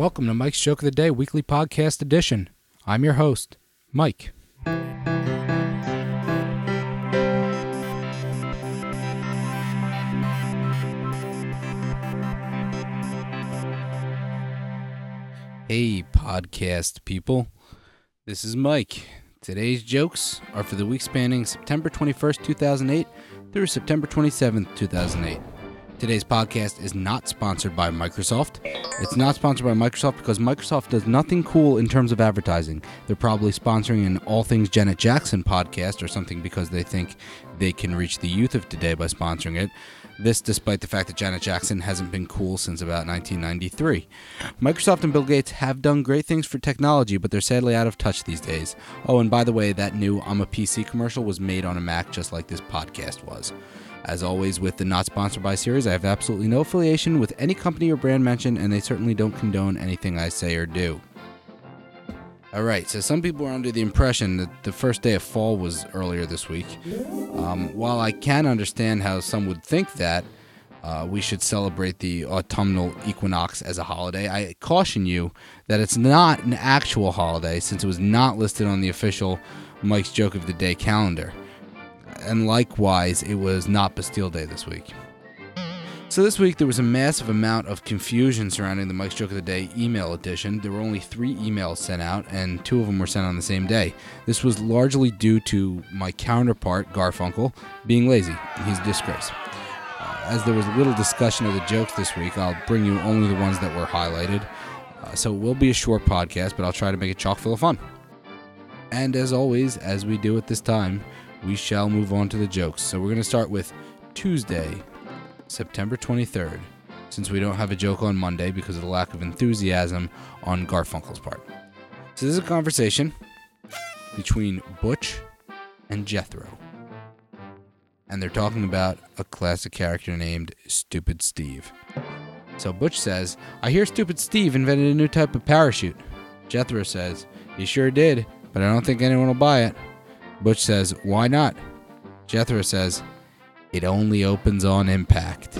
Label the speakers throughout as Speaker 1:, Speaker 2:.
Speaker 1: Welcome to Mike's Joke of the Day weekly podcast edition. I'm your host, Mike. Hey, podcast people. This is Mike. Today's jokes are for the week spanning September 21st, 2008 through September 27th, 2008. Today's podcast is not sponsored by Microsoft. It's not sponsored by Microsoft because Microsoft does nothing cool in terms of advertising. They're probably sponsoring an All Things Janet Jackson podcast or something because they think they can reach the youth of today by sponsoring it. This, despite the fact that Janet Jackson hasn't been cool since about 1993. Microsoft and Bill Gates have done great things for technology, but they're sadly out of touch these days. Oh, and by the way, that new I'm a PC commercial was made on a Mac just like this podcast was. As always, with the not sponsored by series, I have absolutely no affiliation with any company or brand mentioned, and they certainly don't condone anything I say or do. All right, so some people are under the impression that the first day of fall was earlier this week. Um, while I can understand how some would think that, uh, we should celebrate the autumnal equinox as a holiday. I caution you that it's not an actual holiday since it was not listed on the official Mike's Joke of the Day calendar and likewise, it was not Bastille Day this week. So this week there was a massive amount of confusion surrounding the Mike's Joke of the Day email edition. There were only three emails sent out, and two of them were sent on the same day. This was largely due to my counterpart, Garfunkel, being lazy. He's a disgrace. Uh, as there was little discussion of the jokes this week, I'll bring you only the ones that were highlighted. Uh, so it will be a short podcast, but I'll try to make it chock full of fun. And as always, as we do at this time, we shall move on to the jokes. So we're going to start with Tuesday, September 23rd, since we don't have a joke on Monday because of the lack of enthusiasm on Garfunkel's part. So this is a conversation between Butch and Jethro. And they're talking about a classic character named Stupid Steve. So Butch says, I hear Stupid Steve invented a new type of parachute. Jethro says, He sure did, but I don't think anyone will buy it. Butch says, Why not? Jethro says, It only opens on impact.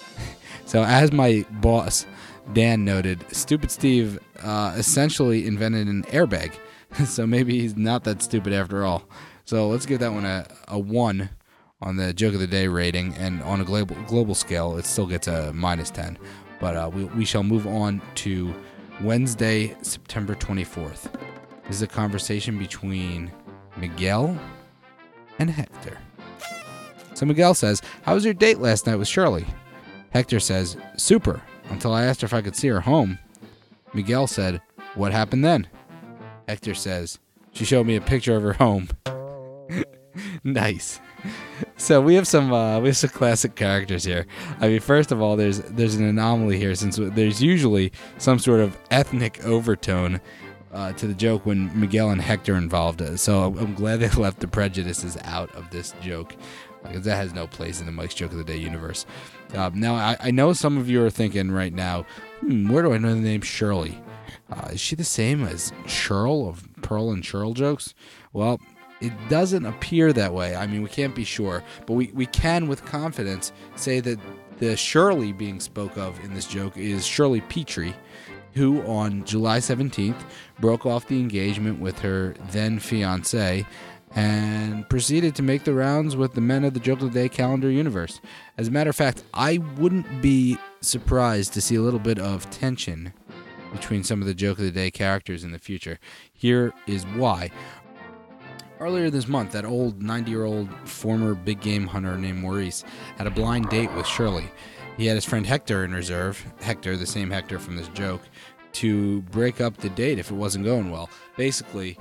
Speaker 1: so, as my boss, Dan, noted, Stupid Steve uh, essentially invented an airbag. so, maybe he's not that stupid after all. So, let's give that one a, a 1 on the joke of the day rating. And on a global, global scale, it still gets a minus 10. But uh, we, we shall move on to Wednesday, September 24th. This is a conversation between Miguel and Hector. So Miguel says, How was your date last night with Shirley? Hector says, Super, until I asked her if I could see her home. Miguel said, What happened then? Hector says, She showed me a picture of her home. nice. So we have some uh, we have some classic characters here. I mean, first of all, there's there's an anomaly here since there's usually some sort of ethnic overtone uh, to the joke when Miguel and Hector involved. So I'm glad they left the prejudices out of this joke because that has no place in the Mike's Joke of the Day universe. Uh, now, I, I, know some of you are thinking right now, hmm, where do I know the name Shirley? Uh, is she the same as Shirl of Pearl and Shirl jokes? Well, it doesn't appear that way. I mean, we can't be sure, but we, we can with confidence say that the Shirley being spoke of in this joke is Shirley Petrie, who on July 17th broke off the engagement with her then fiance and proceeded to make the rounds with the men of the Joke of the Day calendar universe. As a matter of fact, I wouldn't be surprised to see a little bit of tension between some of the Joke of the Day characters in the future. Here is why. Earlier this month, that old 90 year old former big game hunter named Maurice had a blind date with Shirley. He had his friend Hector in reserve, Hector, the same Hector from this joke, to break up the date if it wasn't going well. Basically,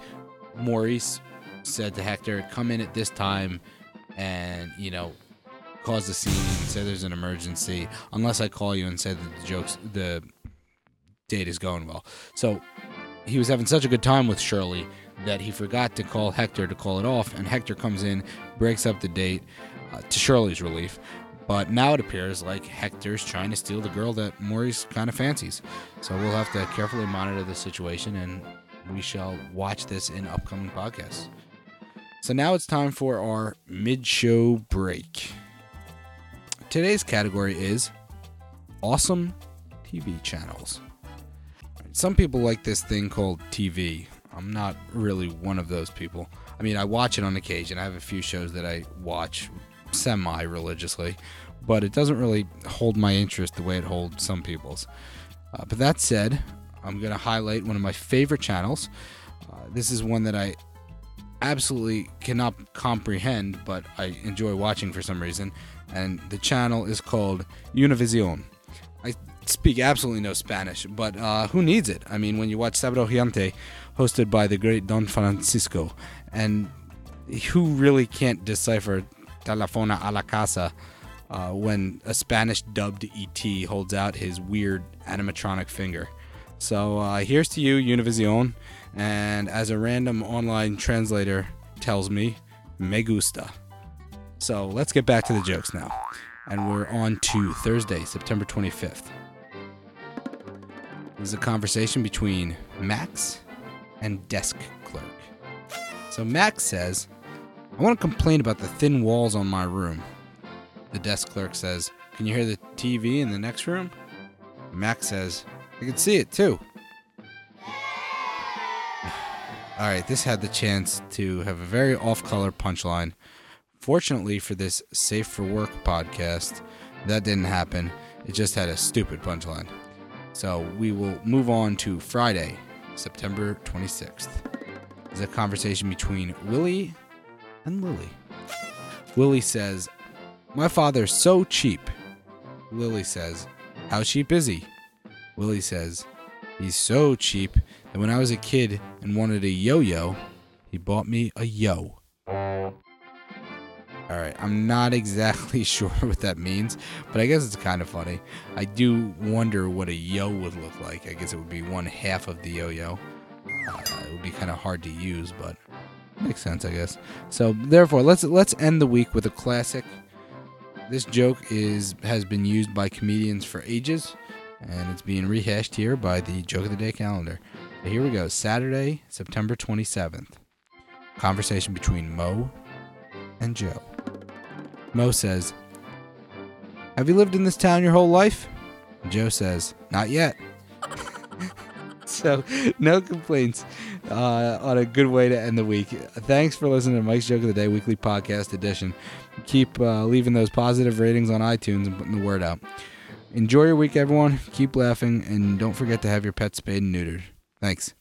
Speaker 1: Maurice said to Hector, "Come in at this time, and you know, cause a scene, say there's an emergency, unless I call you and say that the jokes, the date is going well." So he was having such a good time with Shirley that he forgot to call Hector to call it off, and Hector comes in, breaks up the date, uh, to Shirley's relief. But now it appears like Hector's trying to steal the girl that Maurice kind of fancies. So we'll have to carefully monitor the situation and we shall watch this in upcoming podcasts. So now it's time for our mid show break. Today's category is awesome TV channels. some people like this thing called TV. I'm not really one of those people. I mean, I watch it on occasion. I have a few shows that I watch semi religiously, but it doesn't really hold my interest the way it holds some people's. Uh, but that said, I'm going to highlight one of my favorite channels. Uh, this is one that I absolutely cannot comprehend, but I enjoy watching for some reason. And the channel is called Univision. I speak absolutely no Spanish, but uh, who needs it? I mean, when you watch Sabado Gigante, hosted by the great Don Francisco, and who really can't decipher Telefona a la Casa uh, when a Spanish dubbed ET holds out his weird animatronic finger? So uh, here's to you, Univision. And as a random online translator tells me, me gusta. So let's get back to the jokes now. And we're on to Thursday, September 25th. This is a conversation between Max and desk clerk. So Max says, I want to complain about the thin walls on my room. The desk clerk says, Can you hear the TV in the next room? Max says, I can see it too. All right, this had the chance to have a very off color punchline. Fortunately for this Safe for Work podcast, that didn't happen. It just had a stupid punchline. So we will move on to Friday, September 26th. It's a conversation between Willie and Lily. Willie says, My father's so cheap. Lily says, How cheap is he? Willie says, He's so cheap that when I was a kid and wanted a yo yo, he bought me a yo. Alright, I'm not exactly sure what that means, but I guess it's kind of funny. I do wonder what a yo would look like. I guess it would be one half of the yo yo. Uh, it would be kind of hard to use, but makes sense, I guess. So therefore, let's let's end the week with a classic. This joke is has been used by comedians for ages and it's being rehashed here by the Joke of the Day calendar. So here we go Saturday, September 27th. Conversation between Mo and Joe. Mo says, Have you lived in this town your whole life? Joe says, Not yet. so, no complaints uh, on a good way to end the week. Thanks for listening to Mike's Joke of the Day weekly podcast edition. Keep uh, leaving those positive ratings on iTunes and putting the word out. Enjoy your week, everyone. Keep laughing, and don't forget to have your pet spayed and neutered. Thanks.